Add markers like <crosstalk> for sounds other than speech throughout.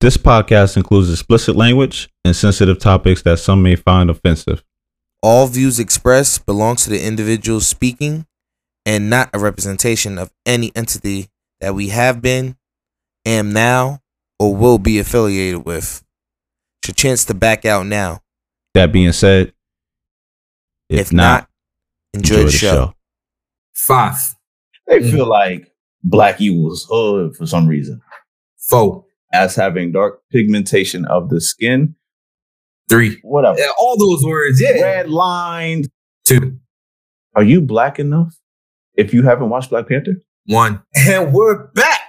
This podcast includes explicit language and sensitive topics that some may find offensive. All views expressed belong to the individual speaking and not a representation of any entity that we have been, am now, or will be affiliated with. It's your chance to back out now. That being said, if, If not, enjoy, the, show. Five, They Mm. feel like Black Eagles hood for some reason, four, as having dark pigmentation of the skin, three. whatever. Yeah, all those words. Yeah. Red lined. Two, Are you black enough? If you haven't watched Black Panther, one. And we're back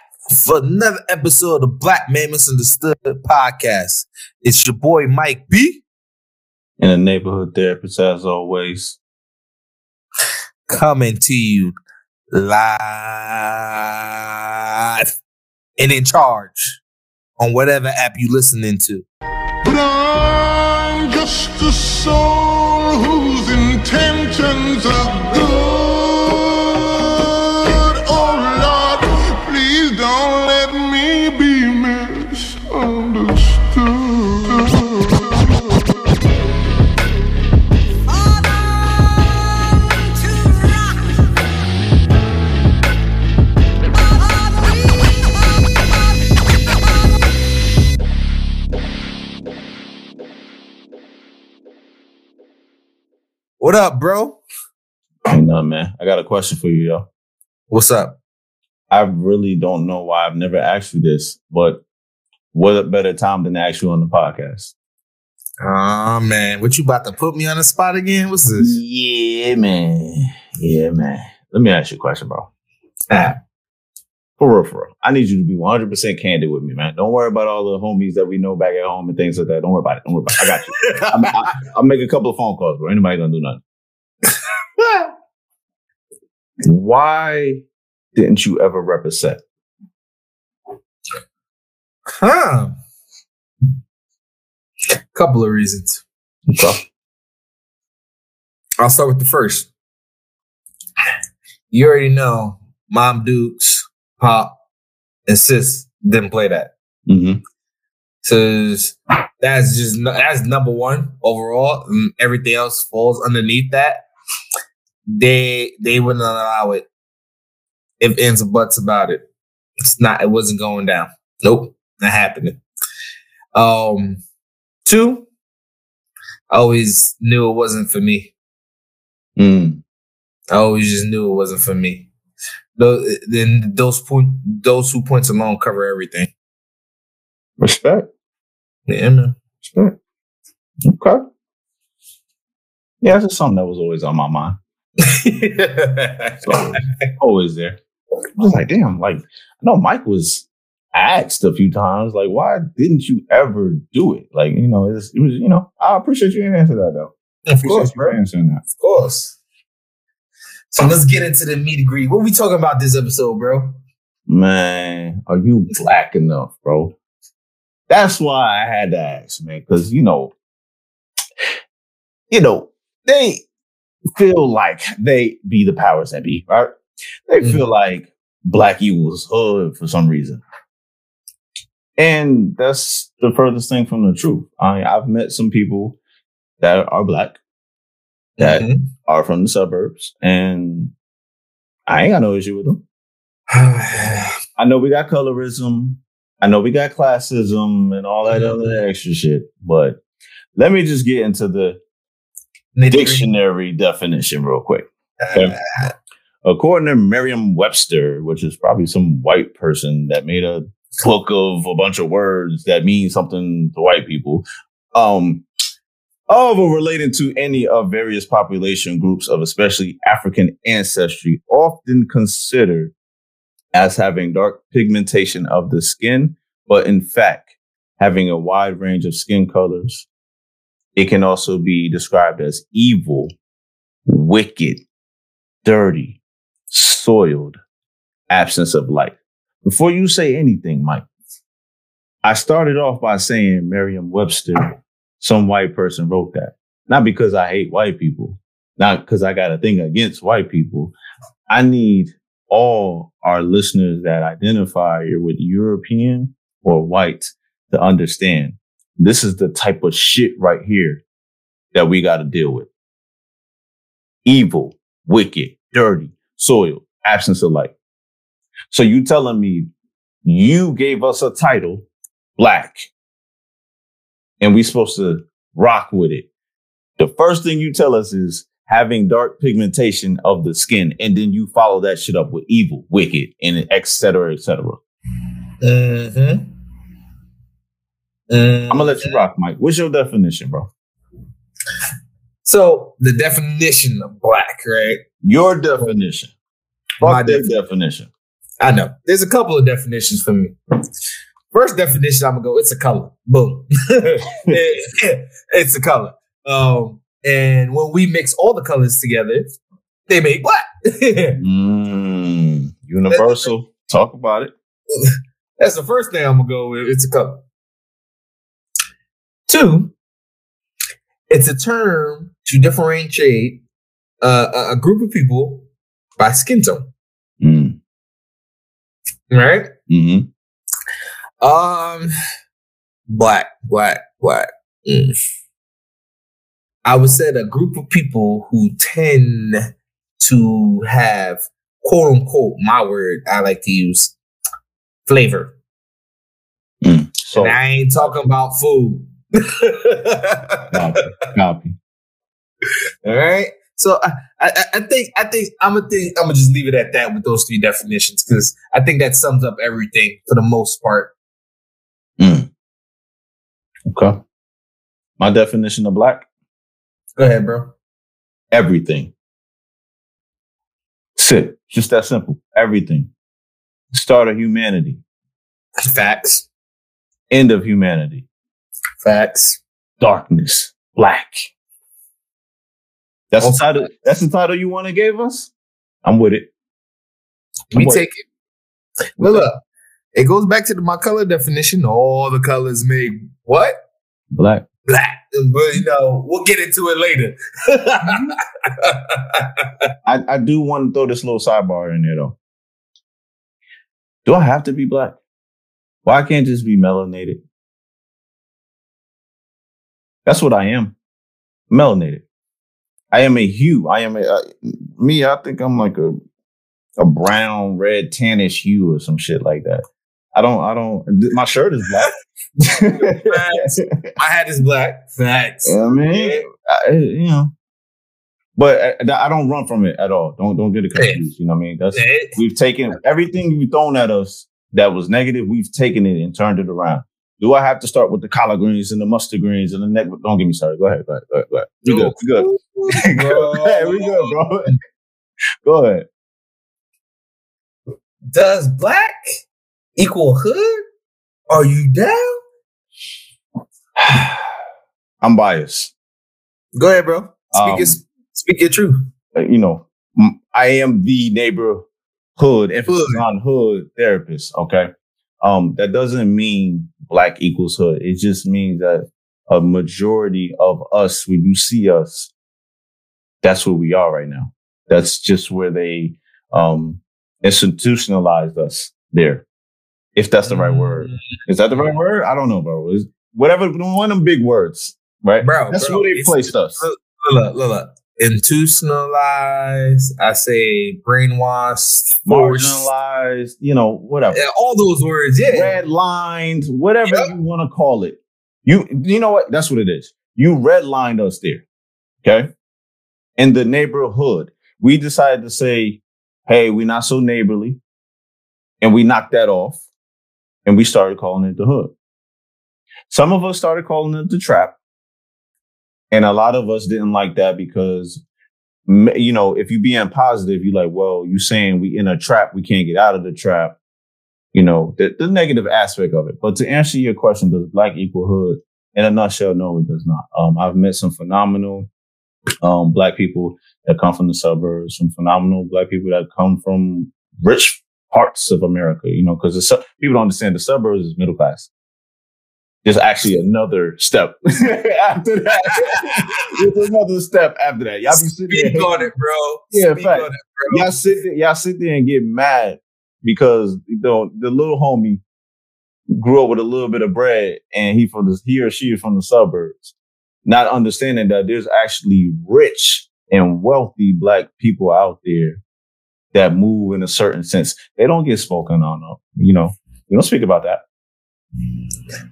for another episode of Black Man Misunderstood podcast. It's your boy Mike B and a neighborhood therapist, as always. coming to you live and in charge on whatever app you're listening to. But I'm just a soul whose intentions are good. What up, bro? Nothing, man. I got a question for you, yo. What's up? I really don't know why I've never asked you this, but what a better time than to ask you on the podcast? Oh man, what you about to put me on the spot again? What's this? Yeah, man. Yeah, man. Let me ask you a question, bro. Ah, For real, for real. I need you to be 100% candid with me, man. Don't worry about all the homies that we know back at home and things like that. Don't worry about it. Don't worry about it. I got you. <laughs> I'm, I, I'll make a couple of phone calls, bro. Anybody gonna do nothing. <laughs> Why didn't you ever represent? huh. Couple of reasons. Okay. I'll start with the first. You already know Mom Dukes, Pop, and Sis didn't play that. Mm-hmm. So that's just that's number one overall. And everything else falls underneath that. They they wouldn't allow it. If ends and buts about it. It's not. It wasn't going down. Nope, not happening. Um, two. I always knew it wasn't for me. Mm. I always just knew it wasn't for me. Those, then those point, those two points alone cover everything. Respect. Yeah, man. Respect. Okay. Yeah, that's just something that was always on my mind. So <laughs> always there. I was like, damn, like I know Mike was asked a few times, like, why didn't you ever do it? Like, you know, it was, you know, I appreciate you answering that though. of course, bro. answering that. Of course. So let's get into the meat degree. What we talking about this episode, bro? Man, are you black enough, bro? That's why I had to ask, man, because you know, you know, they feel like they be the powers that be, right? They mm-hmm. feel like black equals hood for some reason. And that's the furthest thing from the truth. I I've met some people that are black, that Mhm. are from the suburbs, and I ain't got no issue with them. <sighs> I know we got colorism. I know we got classism and all that other extra shit. But let me just get into the dictionary definition real quick. Okay. According to Merriam Webster, which is probably some white person that made a book of a bunch of words that mean something to white people, um, of or relating to any of various population groups of especially African ancestry, often considered as having dark pigmentation of the skin, but in fact, having a wide range of skin colors. It can also be described as evil, wicked, dirty, soiled, absence of light. Before you say anything, Mike, I started off by saying Merriam Webster, some white person wrote that. Not because I hate white people, not because I got a thing against white people. I need all our listeners that identify with European or white to understand this is the type of shit right here that we got to deal with. Evil, wicked, dirty, soil, absence of light. So you telling me you gave us a title, black, and we're supposed to rock with it. The first thing you tell us is having dark pigmentation of the skin, and then you follow that shit up with evil, wicked, and et cetera, et cetera. Mm-hmm. I'm gonna let you rock, Mike. What's your definition, bro? So the definition of black, right? Your definition. My Fuck defi- definition. I know. There's a couple of definitions for me. First definition, I'm gonna go. It's a color. Boom. <laughs> <laughs> it's a color. Um, and when we mix all the colors together, they make black. <laughs> Mm, universal. Talk about it. That's the first thing I'm gonna go with. It's a color. Two, it's a term to differentiate uh, a- group of people by skin tone, Mm, right? hmm Um, black, black, black. Mm. I would say a group of people who tend to have quote unquote my word I like to use flavor. Mm. So and I ain't talking about food. copy, copy. <laughs> All right. So I, I, I think I think I'm gonna think I'm gonna just leave it at that with those three definitions because I think that sums up everything for the most part. Okay. My definition of black: Go ahead, bro. everything. Sit. Just that simple. Everything. Start of humanity. Facts. End of humanity. Facts. Darkness. Black. That's the Also- title. That's the title you want to give us. I'm with it. We I'm with take it. Look, look, it goes back to the, my color definition. All the colors make what? Black. Black. But you know, we'll get into it later. <laughs> I, I do want to throw this little sidebar in there though. Do I have to be black? Why can't just be melanated? That's what I am. Melanated. I am a hue. I am a uh, me. I think I'm like a a brown, red, tannish hue or some shit like that. I don't. I don't. My shirt is black. Facts. My hat is black. Facts. I mean, I, you know, but uh, I, I don't run from it at all. Don't don't get it confused. You know what I mean? That's we've taken everything you've thrown at us that was negative. We've taken it and turned it around. Do I have to start with the collard greens and the mustard greens and the neck? Don't get me started. Go ahead. Go ahead. Go ahead. Go ahead. We good. We good. <laughs> Go ahead. We good, bro. Go ahead. Does black equal hood? Are you down? <sighs> I'm biased. Go ahead, bro. Speak Um, your speak your truth. Uh, You know, I am the neighborhood emphasis Hood. on hood therapist. Okay. Um, that doesn't mean black equals hood. It just means that a majority of us, when you see us, that's where we are right now. That's just where they um institutionalized us there. If that's the right word. Mm. Is that the right word? I don't know, bro. It's whatever one of them big words, right? Bro, That's bro, where they placed us. Look, look, look, look. Institutionalized. I say brainwashed. Marginalized, you know, whatever. Yeah, all those words. Yeah. red lines, whatever Yep. you want to call it. You you know what? That's what it is. You redlined us there. Okay. In the neighborhood, we decided to say, hey, we're not so neighborly. And we knocked that off. And we started calling it the hood. Some of us started calling it the trap. And a lot of us didn't like that because you know, if you being positive, you're like, well, you saying we in a trap, we can't get out of the trap you know, the, the negative aspect of it. But to answer your question, does black equal hood? In a nutshell, no, it does not. Um, I've met some phenomenal um, black people that come from the suburbs, some phenomenal black people that come from rich parts of America, you know, because su- people don't understand the suburbs is middle class. There's actually another step <laughs> after that. There's another step after that. Y'all be sitting there on it, bro. Yeah, Speak fact. it, bro. y'all sit there, y'all sit there and get mad because you know the little homie grew up with a little bit of bread and he from the he or she is from the suburbs, not understanding that there's actually rich and wealthy black people out there that move in a certain sense. They don't get spoken on. You know, we don't speak about that.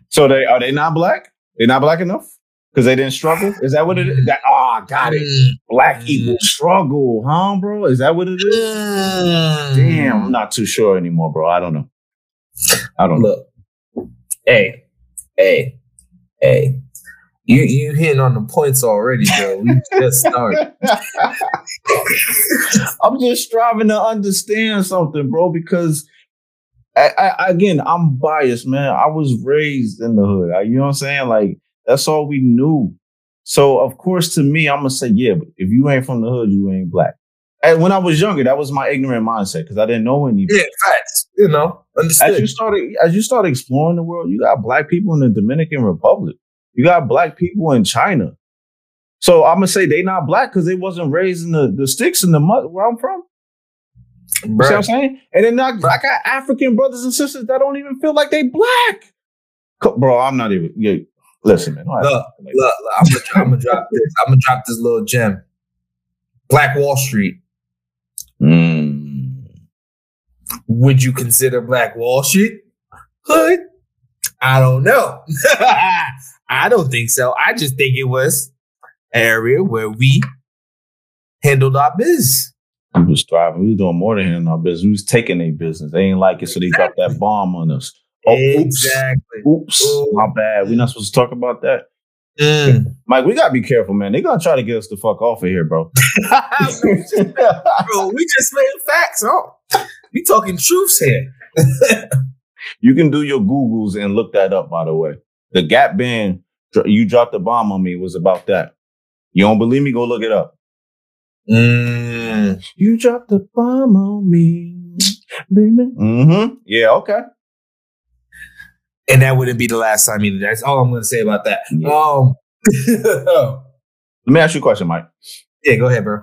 So they are they not black? They're not black enough because they didn't struggle. Is that what it is? That oh, got it. Black equals struggle, huh, bro? Is that what it is? Mm. Damn, I'm not too sure anymore, bro. I don't know. I don't know. Look, hey, hey, hey. You you hitting on the points already, bro. We <laughs> just started. <laughs> I'm just striving to understand something, bro, because I, I, again, I'm biased, man. I was raised in the hood. I- you know what I'm saying? Like, that's all we knew. So, of course, to me, I'm to say, yeah, but if you ain't from the hood, you ain't black. And when I was younger, that was my ignorant mindset because I didn't know any. Yeah, facts. You know, understood. As you started, as you started exploring the world, you got black people in the Dominican Republic. You got black people in China. So I'm gonna say they not black because they wasn't raised in the, the sticks in the mud where I'm from. You see what I'm saying? And then I, I got African brothers and sisters that don't even feel like they black. Bro, I'm not even. Yeah, listen, man. don't have to Look, Look, look, I'm gonna, I'm gonna drop this. I'm gonna drop this little gem. Black Wall Street. Mm. Would you consider Black Wall Street hood? I don't know. <laughs> I don't think so. I just think it was an area where we handled our biz. We was thriving. We was doing more than handling our business. We was taking their business. They ain't like it, so they dropped that bomb on us. Oh, oops. exactly. Oops. Ooh. My bad. We're not supposed to talk about that. Mm. <laughs> Mike, we gotta be careful, man. They gonna try to get us the fuck off of here, bro. <laughs> Bro, we just made facts, huh? We talking truths here. You can do your Googles and look that up, by the way. The Gap Band, you dropped the bomb on me, was about that. You don't believe me? Go look it up. Mm. You dropped the bomb on me, baby. Mm-hmm. Yeah, okay. And that wouldn't be the last time either. That's all I'm gonna say about that. Yeah. Um <laughs> Let me ask you a question, Mike. Yeah, go ahead, bro.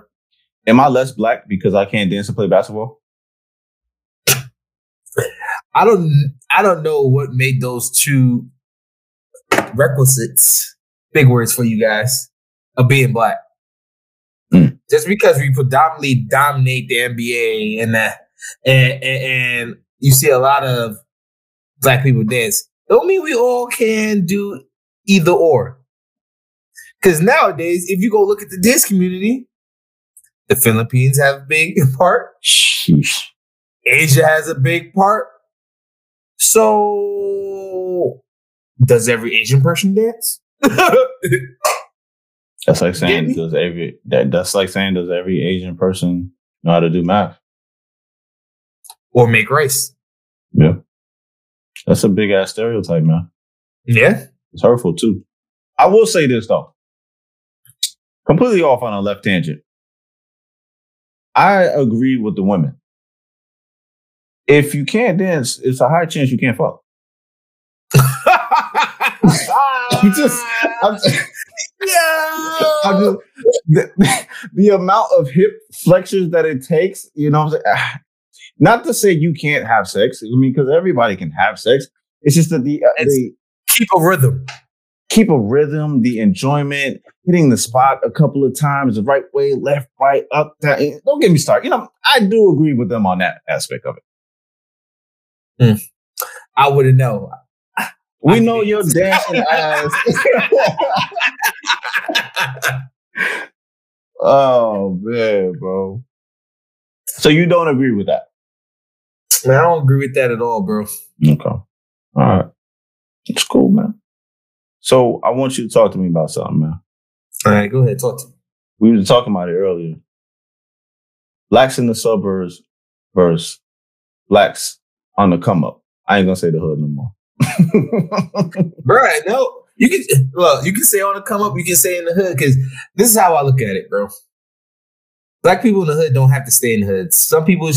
Am I less black because I can't dance and play basketball? I don't I don't know what made those two requisites, big words for you guys, of being black. Mm. Just because we predominantly dominate the NBA and that and, and, and you see a lot of black people dance, don't mean we all can do either or. Because nowadays, if you go look at the dance community, the Philippines have a big <laughs> part. Sheesh. Asia has a big part. So, does every Asian person dance? <laughs> That's like saying does every that that's like saying does every Asian person know how to do math? or make rice? Yeah. That's a big ass stereotype, man. Yeah. It's hurtful too. I will say this though. Completely off on a left tangent. I agree with the women. If you can't dance, it's a high chance you can't fuck. <laughs> I'm just, I'm <laughs> just, I'm just the, <laughs> the amount of hip flexors that it takes, you know, what I'm saying? Not to say you can't have sex. I mean, because everybody can have sex. It's just that the, uh, the Keep a rhythm. keep a rhythm, the enjoyment, hitting the spot a couple of times, the right way, left, right, up, down. Eh, Don't get me started. You know, I do agree with them on that aspect of it. Hmm. I wouldn't know. We I know your it. dancing ass. oh man, bro. So you don't agree with that? Man, I don't agree with that at all, bro. Okay. All right. It's cool, man. So I want you to talk to me about something, man. All right, go ahead, talk to me. We were talking about it earlier. Blacks in the suburbs versus blacks on the come up. I ain't gonna say the hood no more. <laughs> Bro, no. You can look, you can say on the come up, you can say in the hood, because this is how I look at it, bro. Black people in the hood don't have to stay in the hood. Some people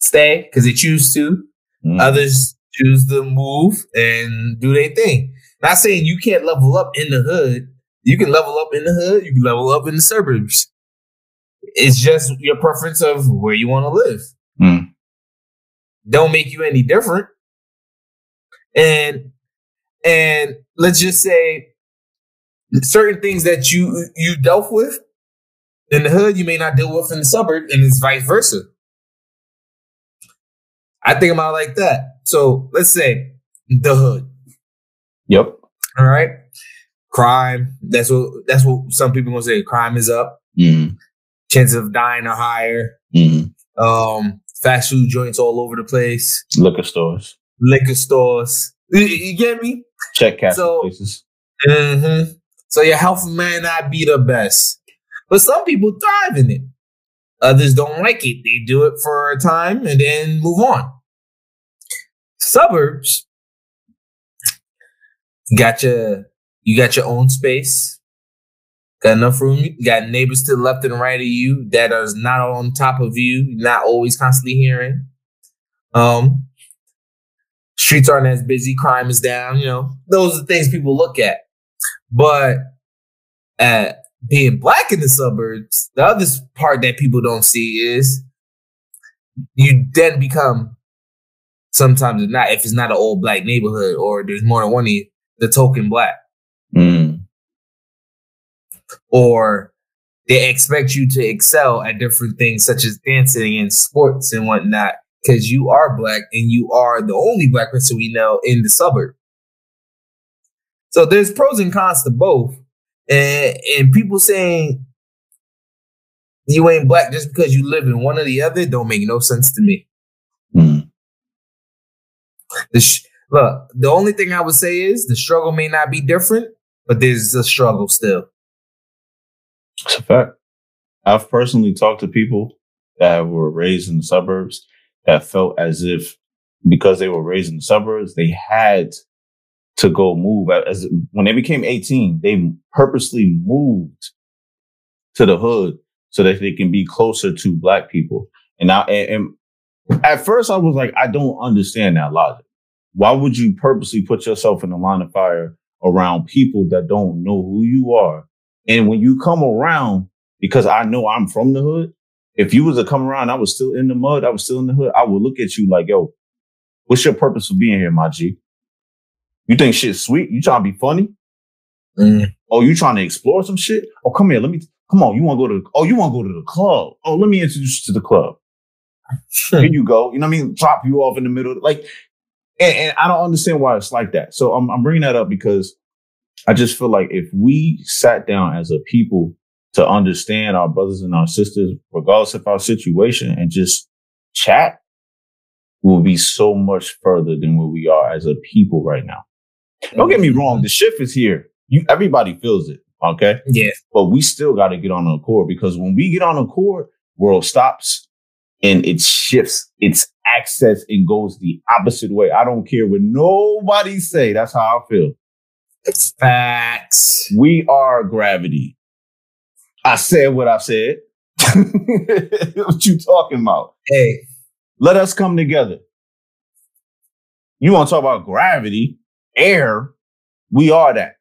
stay because they choose to. Mm. Others choose to move and do their thing. Not saying you can't level up in the hood. You can level up in the hood. You can level up in the suburbs. It's just your preference of where you want to live. Mm. Don't make you any different. and and let's just say certain things that you you dealt with in the hood, you may not deal with in the suburb, and it's vice versa. I think about it like that. So let's say the hood. Yep. All right. Crime. That's what that's what some people gonna say. Crime is up. Mm, Chances of dying are higher. mm. Um, fast food joints all over the place. Liquor stores, Liquor stores. You, you get me? check cash So- places. hmm So your health may not be the best, but some people thrive in it. Others don't like it. They do it for a time and then move on. Suburbs, got your you got your own space. Got enough room. You got neighbors to the left and right of you that are not on top of you, not always constantly hearing. Um, streets aren't as busy, crime is down. You know, those are things people look at. But at being black in the suburbs, the other part that people don't see is you then become sometimes not if it's not an old black neighborhood or there's more than one of you, the token black. Mm, Or they expect you to excel at different things such as dancing and sports and whatnot, because you are black and you are the only black person we know in the suburb. So there's pros and cons to both. And and people saying you ain't black just because you live in one or the other don't make no sense to me. mm. The sh- look, the only thing I would say is the struggle may not be different, but there's a struggle still. It's a fact. I've personally talked to people that were raised in the suburbs that felt as if because they were raised in the suburbs, they had to go move. As when they became 18, they purposely moved to the hood so that they can be closer to black people. And I and, and at first I was like, I don't understand that logic. Why would you purposely put yourself in the line of fire around people that don't know who you are? And when you come around, because I know I'm from the hood, if you was to come around, I was still in the mud, I was still in the hood, I would look at you like, yo, what's your purpose for being here, my G? You think shit's sweet? You trying to be funny? Mm. Oh, you trying to explore some shit? Oh, come here. Let me, come on. You want to go to, oh, you want to go to the club. Oh, let me introduce you to the club. <laughs> Here you go. You know what I mean? Drop you off in the middle. Like, and, and I don't understand why it's like that. So I'm, I'm bringing that up because I just feel like if we sat down as a people to understand our brothers and our sisters, regardless of our situation, and just chat, we'll be so much further than where we are as a people right now. Don't get me mm-hmm. wrong, the shift is here. You everybody feels it, okay? Yeah. But we still got to get on a core because when we get on a core, world stops and it shifts its access and goes the opposite way. I don't care what nobody say. That's how I feel. Facts. We are gravity. I said what I said. <laughs> what you talking about? Hey, Let us come together. You want to talk about gravity, air? We are that.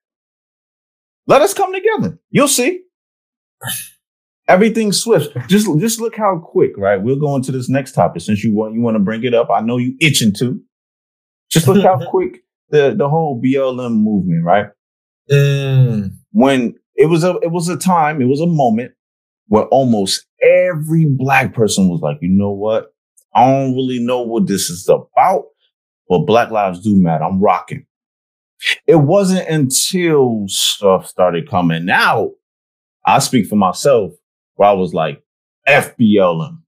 Let us come together. You'll see. Everything swift. Just just look how quick, right? We'll go into this next topic since you want you want to bring it up. I know you itching to. Just look how <laughs> quick the the whole BLM movement, right? mm, When it was a it was a time, it was a moment where almost every black person was like, you know what? I don't really know what this is about, but Black Lives do matter. I'm rocking. It wasn't until stuff started coming out. I speak for myself, where I was like, FBLM.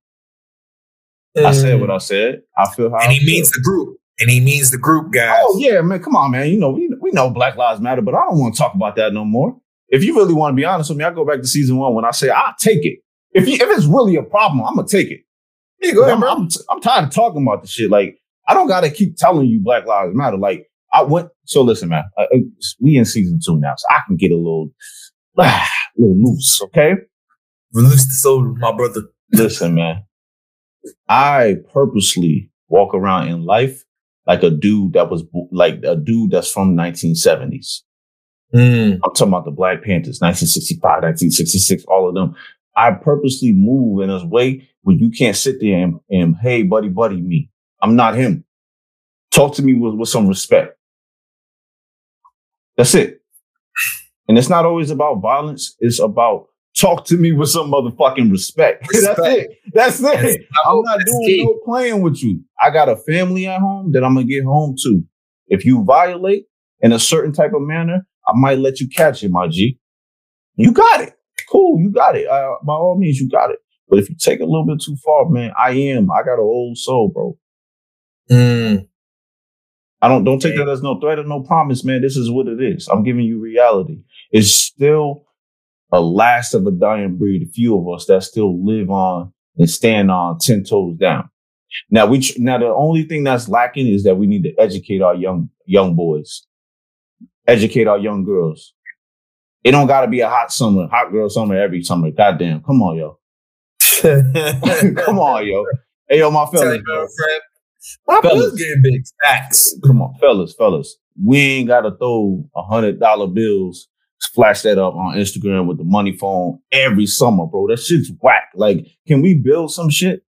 I said what I said. I feel how Mm. and he means the group. And he means the group, guys. Oh yeah, man. Come on, man. You know, we, we know Black Lives Matter, but I don't want to talk about that no more. If you really want to be honest with me, I go back to season one when I say I'll take it. If you, if it's really a problem, I'm gonna take it. Yeah, go ahead, I'm, bro. I'm, I'm tired of talking about this shit. Like I don't gotta keep telling you Black Lives Matter. Like I went. So listen, man. I- we in season two now, so I can get a little, <sighs> a little loose. Okay. Release the soul, my brother. Listen, man. I purposely walk around in life like a dude that was like a dude that's from 1970s. Mm, I'm talking about the Black Panthers, 1965, 1966, all of them. I purposely move in a way where you can't sit there and, and hey, buddy, buddy, me. I'm not him. Talk to me with, with some respect. That's it. And it's not always about violence. It's about talk to me with some motherfucking respect. <laughs> Respect. That's it. That's it. I'm not doing key. no playing with you. I got a family at home that I'm gonna get home to. If you violate in a certain type of manner, I might let you catch it, my G. You got it. Cool, you got it. Uh, by all means, you got it. But if you take it a little bit too far, man, I am. I got an old soul, bro. Mm. I don't don't take that as no threat or no promise, man. This is what it is. I'm giving you reality. It's still a last of a dying breed. A few of us that still live on and stand on ten toes down. Now we tr- now the only thing that's lacking is that we need to educate our young young boys, educate our young girls. It don't got to be a hot summer, hot girl summer every summer. Goddamn, come on, yo, <laughs> <laughs> come on, yo. Hey, yo, my fellas, your bro. girlfriend. My Fellas. getting big. Facts. come on, fellas, fellas. We ain't gotta throw a hundred dollar bills, flash that up on Instagram with the money phone every summer, bro. That shit's whack. Like, can we build some shit?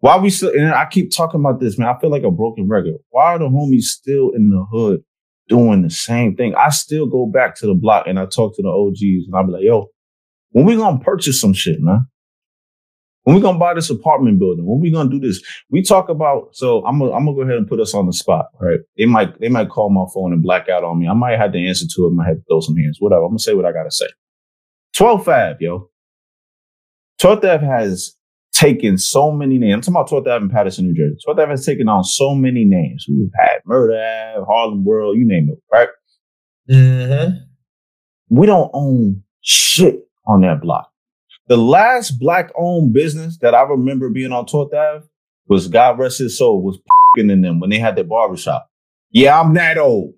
Why we still? And I keep talking about this, man. I feel like a broken record. Why are the homies still in the hood doing the same thing? I still go back to the block and I talk to the OGs and I be like, yo, when we gonna purchase some shit, man? When we gonna buy this apartment building? When we gonna do this? We talk about. So I'm gonna I'm gonna go ahead and put us on the spot, right? They might they might call my phone and black out on me. I might have to answer to it. I might have to throw some hands. Whatever. I'm gonna say what I gotta say. 12 Fab, yo. 12 Fab has taken so many names. I'm talking about 12th Ave in Paterson, New Jersey. 12th Ave has taken on so many names. We've had Murder Ave, Harlem World, you name it, right? Mm-hmm. We don't own shit on that block. The last black owned business that I remember being on 12th Ave was God rest his soul, was <laughs> in them when they had their barbershop. Yeah, I'm that old.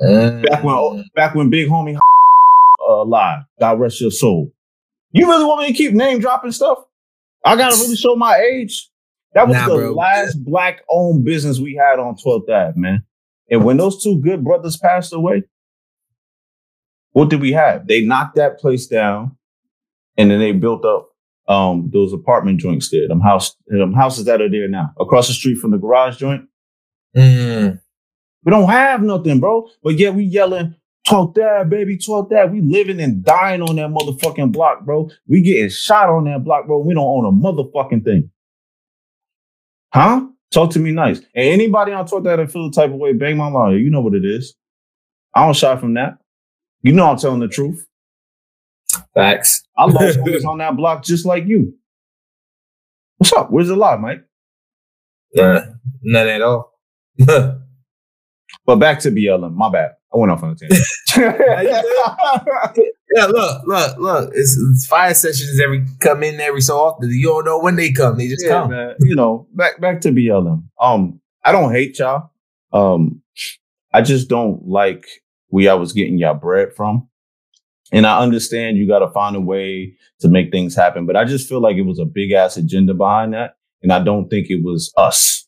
Back when back when Big Homie <laughs> uh, alive. God rest your soul. You really want me to keep name dropping stuff? I gotta really show my age. That was Nah, the bro. last black owned business we had on 12th Ave, man. And when those two good brothers passed away, what did we have? They knocked that place down and then they built up um those apartment joints there. Them house them houses that are there now. Across the street from the garage joint. Mm. We don't have nothing, bro. But yet we yelling, talk that, baby, talk that. We living and dying on that motherfucking block, bro. We getting shot on that block, bro. We don't own a motherfucking thing. Huh? Talk to me nice. And anybody on talk that and feel the type of way, bang my line. You know what it is. I don't shy from that. You know I'm telling the truth. Facts. I lost <laughs> homies on that block just like you. What's up? Where's the lie, Mike? Nah, none at all. <laughs> But back to BLM. My bad. I went off on a tangent. <laughs> Yeah, look, look, look. It's, it's fire sessions every come in every so often. You don't know when they come. They just Yeah, come. man. You know, back back to BLM. Um, I don't hate y'all. Um, I just don't like where I was getting y'all bread from. And I understand you got to find a way to make things happen, but I just feel like it was a big ass agenda behind that, and I don't think it was us.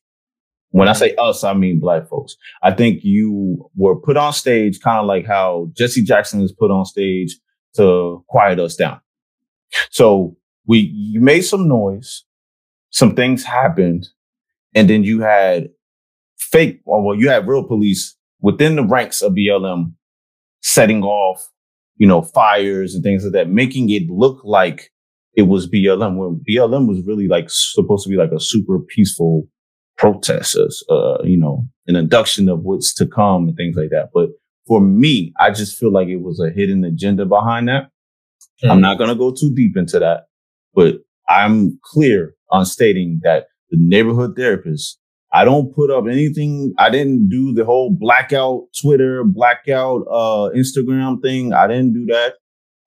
When I mm-hmm. say us, I mean black folks. I think you were put on stage, kind of like how Jesse Jackson was put on stage to quiet us down. So we you made some noise, some things happened, and then you had fake, well, you had real police within the ranks of BLM setting off, you know, fires and things like that, making it look like it was BLM when BLM was really like supposed to be like a super peaceful protest, uh, you know, an induction of what's to come and things like that. But for me, I just feel like it was a hidden agenda behind that. I'm not going to go too deep into that, but I'm clear on stating that the neighborhood therapist, I don't put up anything. I didn't do the whole blackout Twitter, blackout uh, Instagram thing. I didn't do that.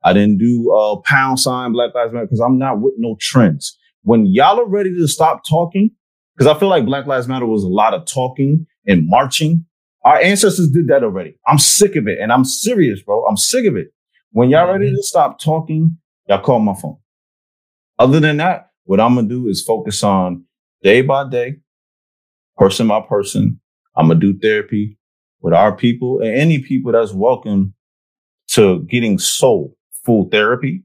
I didn't do uh, pound sign Black Lives Matter because I'm not with no trends. When y'all are ready to stop talking, because I feel like Black Lives Matter was a lot of talking and marching. Our ancestors did that already. I'm sick of it. And I'm serious, bro. I'm sick of it. When y'all ready to stop talking, y'all call my phone. Other than that, what I'm gonna do is focus on day by day, person by person. I'm gonna do therapy with our people and any people that's welcome to getting soulful therapy.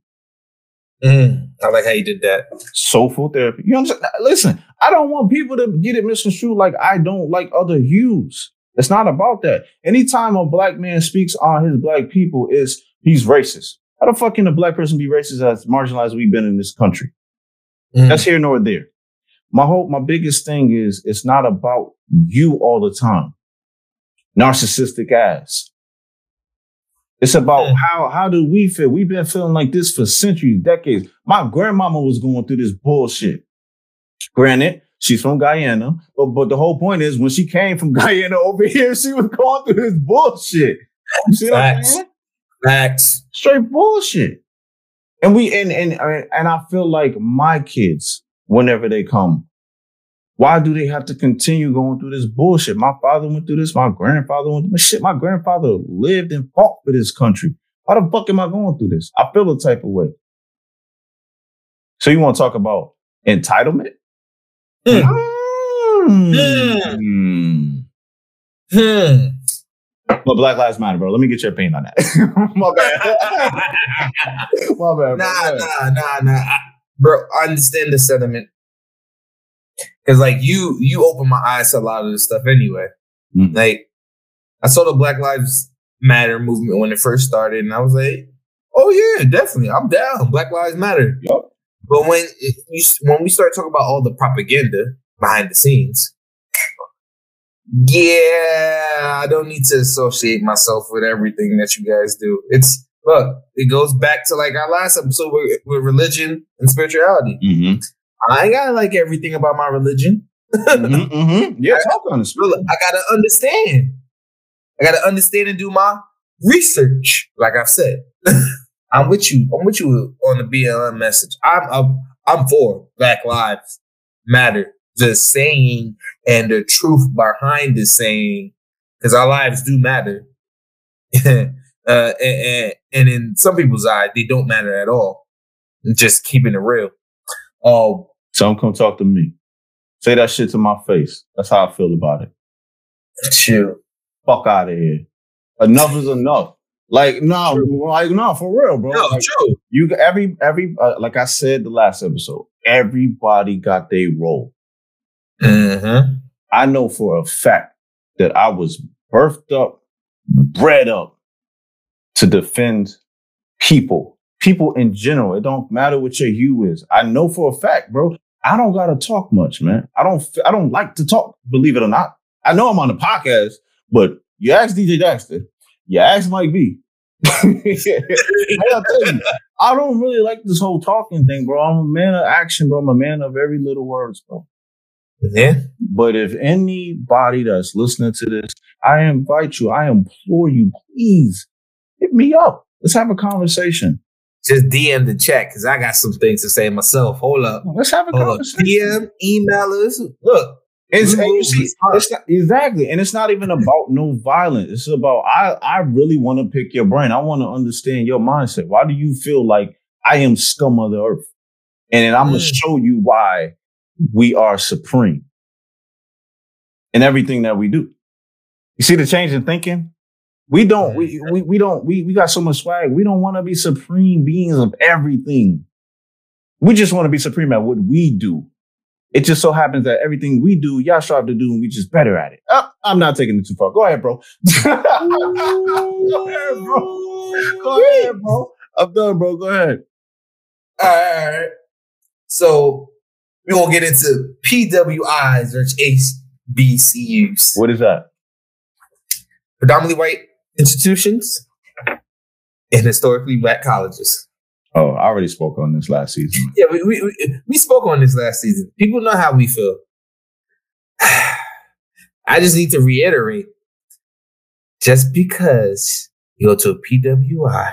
Mm, I like how you did that. Soulful therapy. You understand? Listen, I don't want people to get it misconstrued like I don't like other hues. It's not about that. Anytime a black man speaks on his black people, is he's racist. How the fuck can a black person be racist as marginalized we've been in this country? Mm. That's here nor there. My whole, my biggest thing is it's not about you all the time. Narcissistic ass. It's about how how do we feel? We've been feeling like this for centuries, decades. My grandmama was going through this bullshit. Granted, she's from Guyana, but but the whole point is when she came from <laughs> Guyana over here, she was going through this bullshit. You see what I'm Facts. saying? Facts. straight bullshit. And we and and and I feel like my kids, whenever they come, why do they have to continue going through this bullshit? My father went through this. My grandfather went through this. Shit, my grandfather lived and fought for this country. Why the fuck am I going through this? I feel a type of way. So you want to talk about entitlement? Hmm. Mm. Hmm. But Black Lives Matter, bro. Let me get your opinion on that. <laughs> <laughs> <laughs> My bad. My bad. bro. Nah, nah, nah, nah. I- Bro, I understand the sentiment. Cause like you, you open my eyes to a lot of this stuff anyway. Mhm. Like I saw the Black Lives Matter movement when it first started, and I was like, "Oh yeah, definitely, I'm down. Black Lives Matter." Yup. But when it, you, when we start talking about all the propaganda behind the scenes, yeah, I don't need to associate myself with everything that you guys do. It's look, it goes back to like our last episode with, with religion and spirituality. Mm-hmm. I ain't gotta like everything about my religion. mm-hmm, mm-hmm. Yeah, talk on this. Look, I gotta understand. I gotta understand and do my research. Like I've said, <laughs> I'm with you. I'm with you on the BLM message. I'm I'm, I'm for Black Lives Matter. The saying and the truth behind the saying, because our lives do matter. <laughs> uh, and, and, in some people's eyes, they don't matter at all. Just keeping it real. Um, Some come talk to me. Say that shit to my face. That's how I feel about it. chill. Fuck out of here. Enough is enough. Like no, like no, for real, bro. No, Like, true. you every every uh, like I said the last episode. Everybody got their role. Mm-hmm. I know for a fact that I was birthed up, bred up to defend people, people in general. It don't matter what your hue is. I know for a fact, bro. I don't gotta talk much, man. I don't. I don't like to talk. Believe it or not, I know I'm on the podcast, but you ask DJ Daxter, you ask Mike B. <laughs> You, I don't really like this whole talking thing, bro. I'm a man of action, bro. I'm a man of every little words, bro. Yeah. But if anybody that's listening to this, I invite you, I implore you, please hit me up. Let's have a conversation. Just DM the chat because I got some things to say myself. Hold up. Let's have a Hold up. conversation. DM, email us. Look. It's, and you see, it's not, exactly, and it's not even about no violence. It's about I. I really want to pick your brain. I want to understand your mindset. Why do you feel like I am scum of the earth? And then I'm gonna Mm. show you why we are supreme in everything that we do. You see the change in thinking? We don't. We mm-hmm. we, we don't. We we got so much swag. We don't want to be supreme beings of everything. We just want to be supreme at what we do. It just so happens that everything we do, y'all strive to do, and we just better at it. Oh, I'm not taking it too far. Go ahead, bro. <laughs> Go ahead, bro. Go ahead, bro. I'm done, bro. Go ahead. All right, all right. So we're gonna get into PWIs or HBCUs. What is that? Predominantly white institutions and historically black colleges. Oh, I already spoke on this last season. Yeah, we, we, we, we spoke on this last season. People know how we feel. <sighs> I just need to reiterate just because you go to a PWI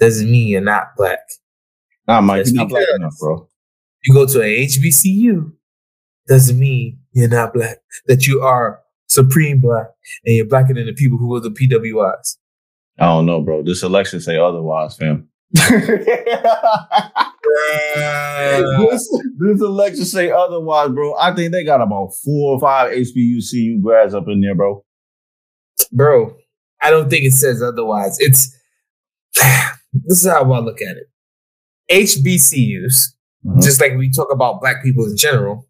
doesn't mean you're not black. Nah, Mike, Yes, you're not black enough, bro. You go to a HBCU doesn't mean you're not black. That you are supreme black and you're blacker than the people who go the PWIs. I don't know, bro. This election say otherwise, fam. <laughs> this, this election say otherwise, bro. I think they got about four or five HBCU grads up in there, bro. Bro, I don't think it says otherwise. It's <sighs> this is how I look at it. HBCUs, Mhm. just like we talk about black people in general,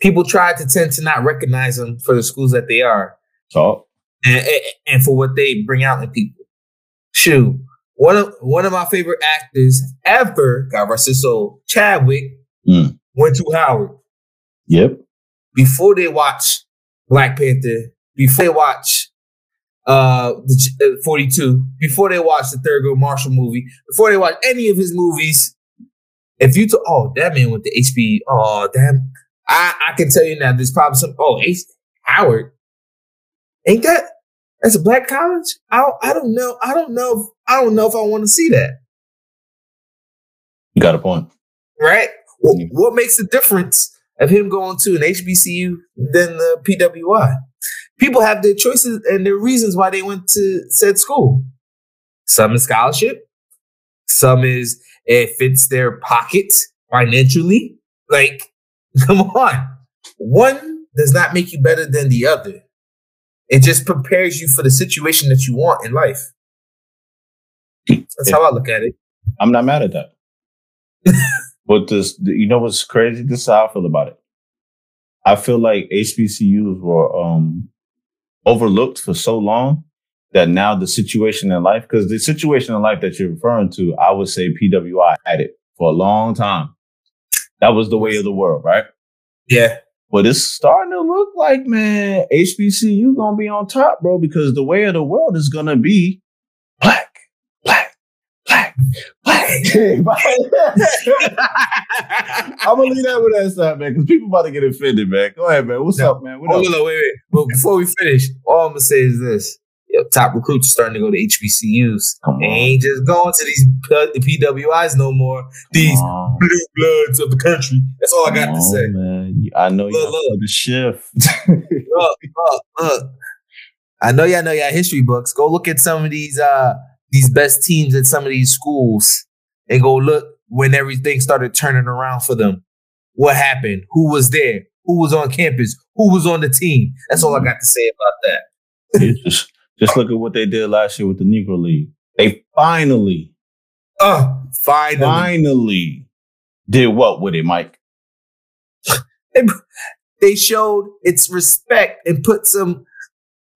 people try to tend to not recognize them for the schools that they are. And, and, for what they bring out in people. Shoot, one of one of my favorite actors ever, God rest his soul, Chadwick, Mm. went to Howard Yep. before they watch Black Panther, before they watch uh the uh, 42, before they watch the Third Thurgood Marshall movie, before they watch any of his movies. If you to oh that man went to HB, oh damn, I I can tell you now. There's probably some oh H Howard, ain't that that's a black college? I don't, I don't know. I don't know. If, I don't know if I want to see that. You got a point. Right? What, what makes the difference of him going to an HBCU than the PWI? People have their choices and their reasons why they went to said school. Some is scholarship. Some is it fits their pocket financially. Like, <laughs> come on. One does not make you better than the other. It just prepares you for the situation that you want in life. That's how I look at it. I'm not mad at that. <laughs> but this, you know what's crazy? This is how I feel about it. I feel like HBCUs were um, overlooked for so long that now the situation in life, because the situation in life that you're referring to, I would say PWI had it for a long time. That was the way of the world, right? Yeah. But it's starting to look like, man, HBCU gonna be on top, bro, because the way of the world is gonna be black, black, black, black. <laughs> <laughs> I'm gonna leave that with that side, man, because people about to get offended, man. Go ahead, man. What's No. up, man? What Oh, up? no, wait, wait. But before we finish, all I'm gonna say is this: Yo, top recruits are starting to go to HBCUs. They ain't just going to these P- PWIs no more. These blue bloods of the country. That's all I got Come to say. man. I know you Look, look. the shift. <laughs> Look, look, look. I know y'all know y'all history books. Go look at some of these uh these best teams at some of these schools and go look when everything started turning around for them. What happened? Who was there? Who was on campus? Who was on the team? That's all I got to say about that. Just, look at what they did last year with the Negro League. They finally, Oh, finally. finally did what with it, Mike? <laughs> they showed its respect and put some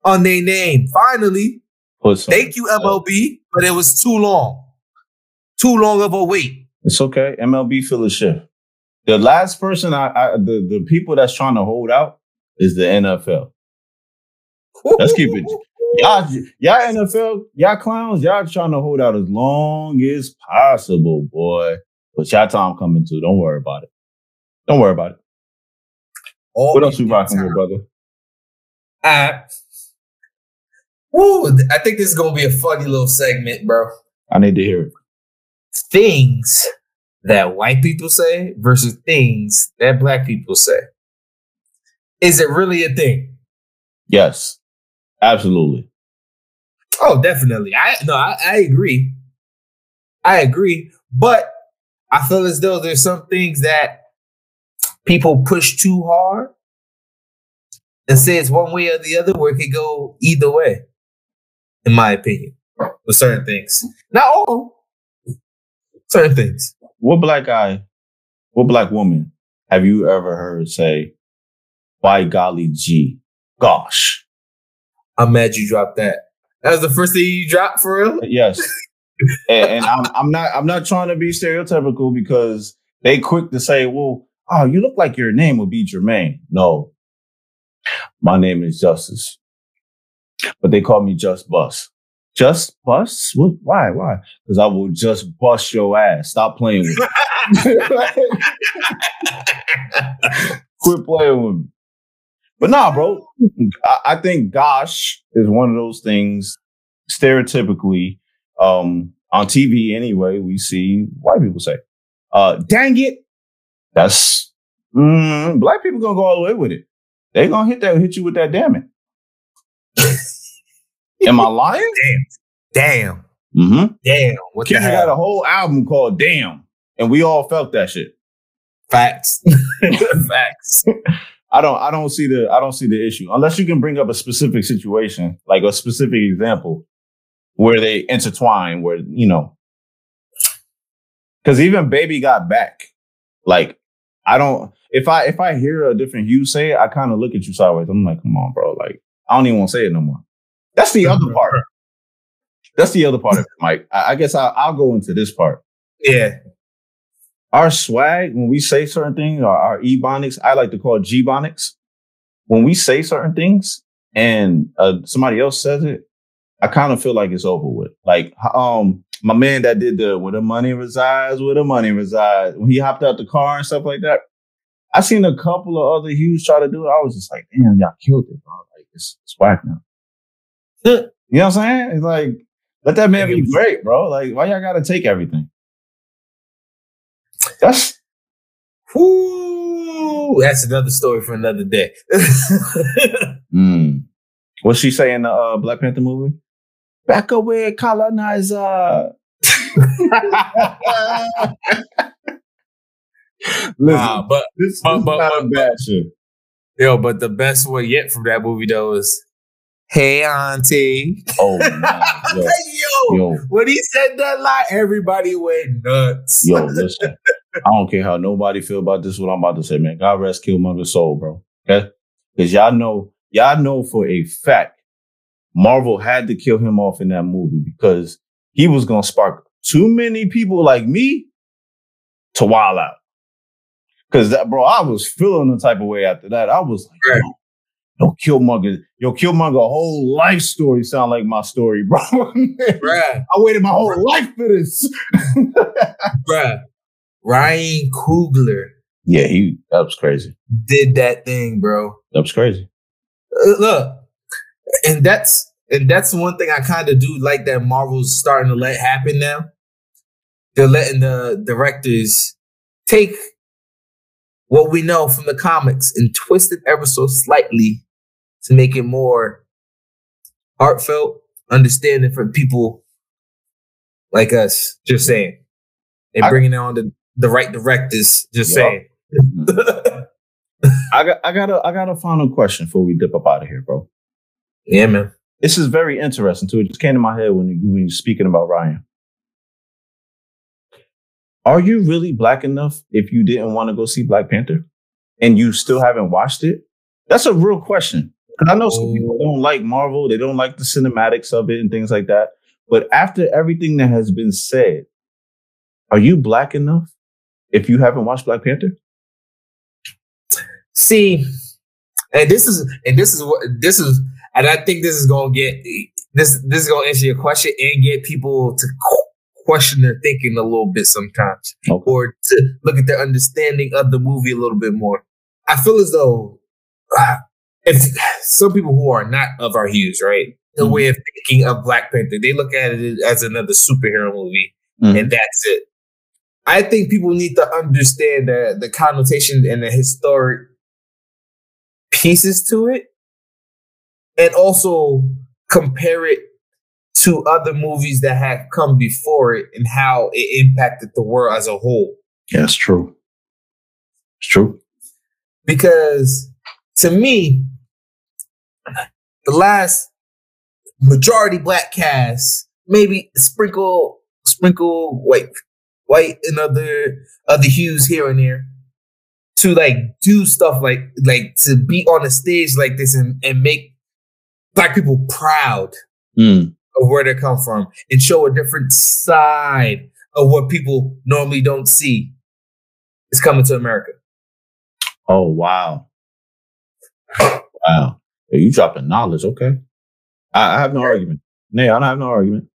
on their name. Finally, thank you, MLB, but it was too long. Too long of a wait. It's okay. MLB feel the shift. The last person I, I the, the people that's trying to hold out is the NFL. Let's keep it. <laughs> Y'all, y'all NFL, y'all clowns, y'all trying to hold out as long as possible, boy. But y'all time coming too. Don't worry about it. Don't worry about it. All What else in rocking with, brother? Uh, woo, I think this is gonna be a funny little segment, bro. I need to hear it. Things that white people say versus things that black people say. Is it really a thing? Yes, absolutely. Oh, definitely. I no, I, I agree. I agree, but I feel as though there's some things that people push too hard and say it's one way or the other, where it could go either way. In my opinion, with certain things, not all, certain things. What black guy, what black woman have you ever heard say, by golly gee, gosh? I'm mad you dropped that. That was the first thing you dropped for real. Yes. <laughs> and, and I'm I'm not I'm not trying to be stereotypical because they quick to say, well, oh, you look like your name would be Jermaine. No. My name is Justice. But they call me Just Bus. Just Bus? What why? Why? Because I will just bust your ass. Stop playing with me. <laughs> Quit playing with me. But nah, bro. I, I think gosh is one of those things stereotypically um, on TV anyway, we see white people say, uh, dang it. That's mm, black people gonna go all the way with it. They gonna hit that hit you with that damn it. <laughs> Am I lying? Damn, Mm-hmm. damn. What the Kendrick hell? got a whole album called Damn, and we all felt that shit. Facts. <laughs> Facts. <laughs> I don't I don't see the I don't see the issue unless you can bring up a specific situation, like a specific example where they intertwine, where you know, because even Baby got back. Like I don't if I if I hear a different hue say it, I kind of look at you sideways. I'm like, come on, bro. Like I don't even want to say it no more. That's the other part. <laughs> That's the other part of it, Mike. I, I guess I'll, I'll go into this part. Yeah. Our swag, when we say certain things, or our ebonics, I like to call it G-bonics. When we say certain things and uh, somebody else says it, I kind of feel like it's over with. Like, um, my man that did the where the money resides, where the money resides, when he hopped out the car and stuff like that. I seen a couple of other hues try to do it. I was just like, damn, y'all killed it, bro. Like it's, it's whack now. you know what I'm saying? It's like, let that man be great, bro. Like, why y'all gotta take everything? That's Whoo, that's another story for another day. <laughs> mm. What's she saying in the uh, Black Panther movie? Back away, colonizer. <laughs> Listen, Nah, but this, but- this but- is not a but- bad shit. yo, but the best one yet from that movie though is Hey Auntie. Oh man, <laughs> yo, yo, yo, when he said that line, everybody went nuts. yo, listen. I don't care how nobody feel about this. What I'm about to say, man. God rest Killmonger's soul, bro. Okay, because y'all know, y'all know for a fact, Marvel had to kill him off in that movie because he was gonna spark too many people like me to wild out. Cause that, bro, I was feeling the type of way after that. I was like, Right. yo, yo, Killmonger, yo, Killmonger, whole life story sound like my story, <laughs> bro. Bruh, I waited my whole life for this. <laughs> bruh. Ryan Coogler yeah, he that was crazy. did that thing, bro. That was crazy. Uh, look, and that's and that's one thing I kind of do like that Marvel's starting to let happen now. They're letting the directors take what we know from the comics and twist it ever so slightly to make it more heartfelt, understanding for people like us. Just saying, and I- bringing it on the the right directors. Just Yup. saying. I got I got a I got a final question before we dip up out of here, bro. yeah, man. This is very interesting too. It just came to my head when you when you speaking about Ryan. Are you really black enough if you didn't want to go see Black Panther and you still haven't watched it? That's a real question. Because I know some people oh. don't like Marvel, they don't like the cinematics of it and things like that. But after everything that has been said, are you black enough if you haven't watched Black Panther? See, and this is and this is what this is, and I think this is gonna get this this is gonna answer your question and get people to question their thinking a little bit sometimes, Okay. or to look at their understanding of the movie a little bit more. I feel as though uh, <sighs> if some people who are not of our hues, right, the Mhm. way of thinking of Black Panther, they look at it as another superhero movie Mhm. and that's it. I think people need to understand the the connotation and the historic pieces to it, and also compare it to other movies that have come before it and how it impacted the world as a whole. Yeah, it's true. It's true. Because to me, the last majority black cast, maybe sprinkle sprinkle white white and other other hues here and there to like do stuff like like to be on a stage like this and, and make black people proud Mm. of where they come from and show a different side of what people normally don't see is coming to America. Oh wow. Wow. Yeah, you dropping knowledge, okay. I, I have no argument. Nay, I don't have no argument.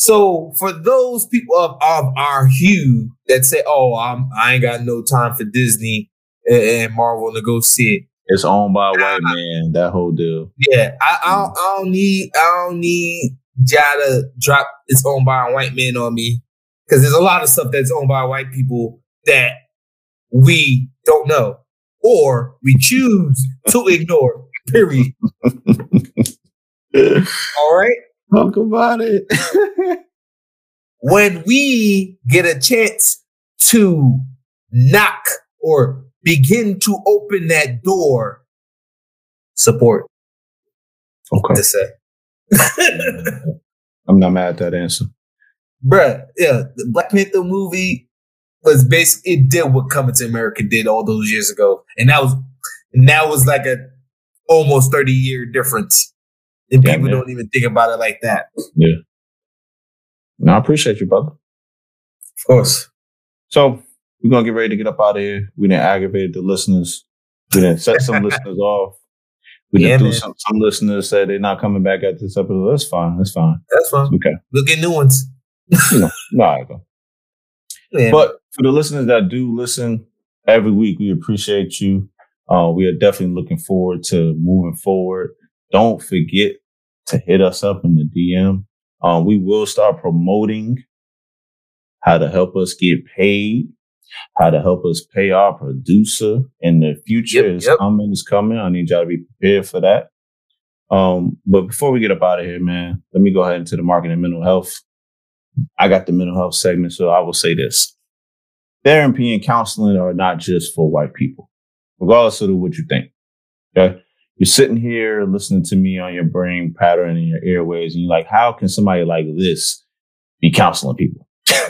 So for those people of, of our hue that say, "Oh, I'm I ain't got no time for Disney and, and Marvel to go see it," It's owned by a white man, that whole deal. yeah, I, I, don't, I don't need I don't need Ja to drop it's owned by a white man on me because there's a lot of stuff that's owned by white people that we don't know or we choose to ignore. Period. <laughs> All right. Talk about it. <laughs> when we get a chance to knock or begin to open that door, support okay. to say. I'm not mad at that answer. Bruh, yeah, the Black Panther movie was basically it did what Coming to America did all those years ago. And that was and that was like a almost 30 year difference. And people man. don't even think about it like that. Yeah. No, I appreciate you, brother. Of course. So we're gonna get ready to get up out of here. We didn't aggravate the listeners. We didn't set some <laughs> listeners off. We Yeah, didn't do some some listeners said they're not coming back at this episode. That's fine. That's fine. That's fine. Okay. We'll get new ones. You know, <laughs> no, I go. Yeah. But for the listeners that do listen every week, we appreciate you. Uh, we are definitely looking forward to moving forward. Don't forget to hit us up in the DM. Um, we will start promoting how to help us get paid, how to help us pay our producer in the future. Yep, is yep. coming, is coming. I need y'all to be prepared for that. Um, but before we get up out of here, man, let me go ahead into the marketing and mental health. I got the mental health segment, so I will say this. Therapy and counseling are not just for white people, regardless of what you think. Okay. You're sitting here listening to me on your brain pattern and your airways, and you're like, how can somebody like this be counseling people? <laughs>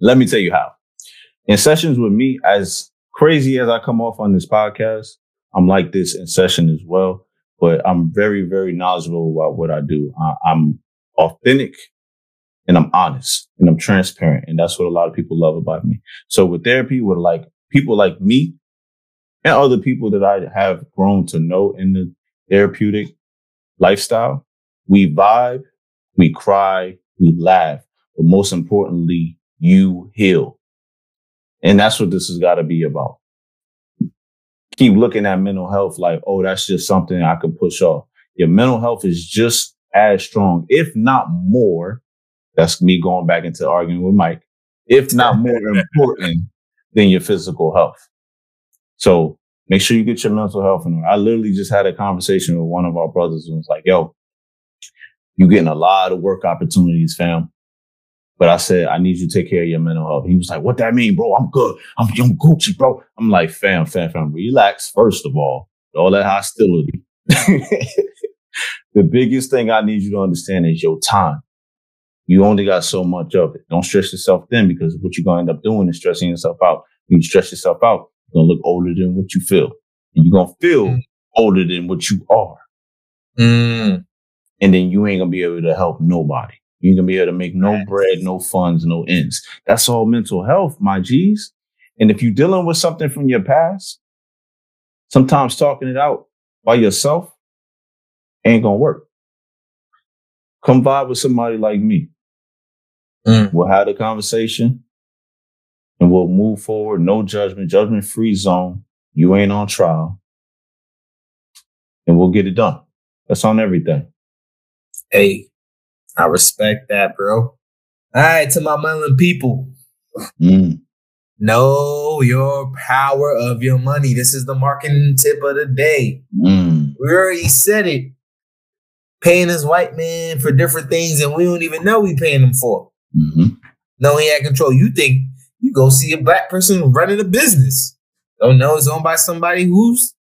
Let me tell you how. In sessions with me, as crazy as I come off on this podcast, I'm like this in session as well. But I'm very, very knowledgeable about what I do. I, I'm authentic and I'm honest and I'm transparent. And that's what a lot of people love about me. So with therapy, with like people like me and other people that I have grown to know in the therapeutic lifestyle, we vibe, we cry, we laugh, but most importantly, you heal. And that's what this has got to be about. Keep looking at mental health like, oh, that's just something I can push off. Your mental health is just as strong, if not more. That's me going back into arguing with Mike. If not more <laughs> important than your physical health. So make sure you get your mental health in order. I literally just had a conversation with one of our brothers and was like, yo, you're getting a lot of work opportunities, fam. But I said, I need you to take care of your mental health. He was like, what that mean, bro? I'm good. I'm, I'm Gucci, bro. I'm like, fam, fam, fam, relax. First of all, all that hostility. <laughs> the biggest thing I need you to understand is your time. You only got so much of it. Don't stress yourself then because what you're going to end up doing is stressing yourself out. When you stress yourself out, you're to look older than what you feel. And you're to feel Mm. older than what you are. Mm, And then you ain't to be able to help nobody. You ain't to be able to make no Right. bread, no funds, no ends. That's all mental health, my G's. And if you're dealing with something from your past, sometimes talking it out by yourself ain't to work. Come vibe with somebody like me. mm. We'll have the conversation and we'll move forward. No judgment, judgment free zone. You ain't on trial. And we'll get it done. That's on everything. Hey, I respect that, bro. All right, to my melon people, Mm. know your power of your money. This is the marketing tip of the day. Mm. We already said it. Paying this white man for different things, and we don't even know we paying him for. hmm No, he had control. You think you go see a black person running a business. Don't know it's owned by somebody who's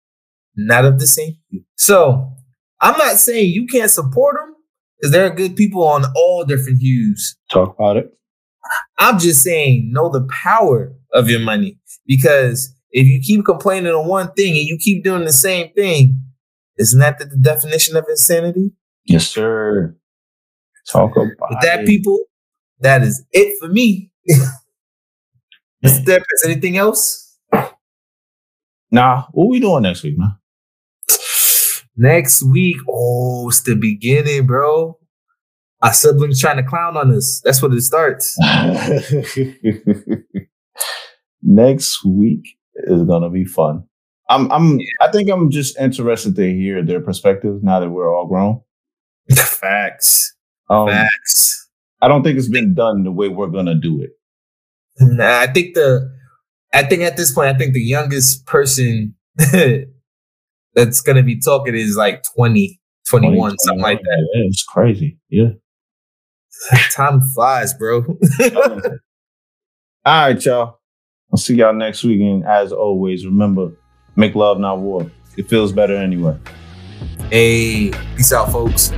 not of the same. hue. So I'm not saying you can't support them because there are good people on all different hues. Talk about it. I'm just saying know the power of your money because if you keep complaining on one thing and you keep doing the same thing, isn't that the definition of insanity? Yes, sir. Talk about With that, it. people, that is it for me. <laughs> Mr. Therapist, anything else? Nah, what we doing next week, man? Next week, oh, it's the beginning, bro. Our siblings trying to clown on us. That's what it starts. <laughs> next week is gonna be fun. I'm I'm I think I'm just interested to hear their perspectives now that we're all grown. Facts. Um, Facts. I don't think it's been done the way we're gonna do it. I think the, I think at this point, I think the youngest person <laughs> that's gonna be talking is like 20, 21, something like that. Yeah, it's crazy. Yeah. <sighs> Time flies, bro. <laughs> All right, y'all. I'll see y'all next week. And as always, remember, make love, not war. It feels better anyway. hey, peace out, folks.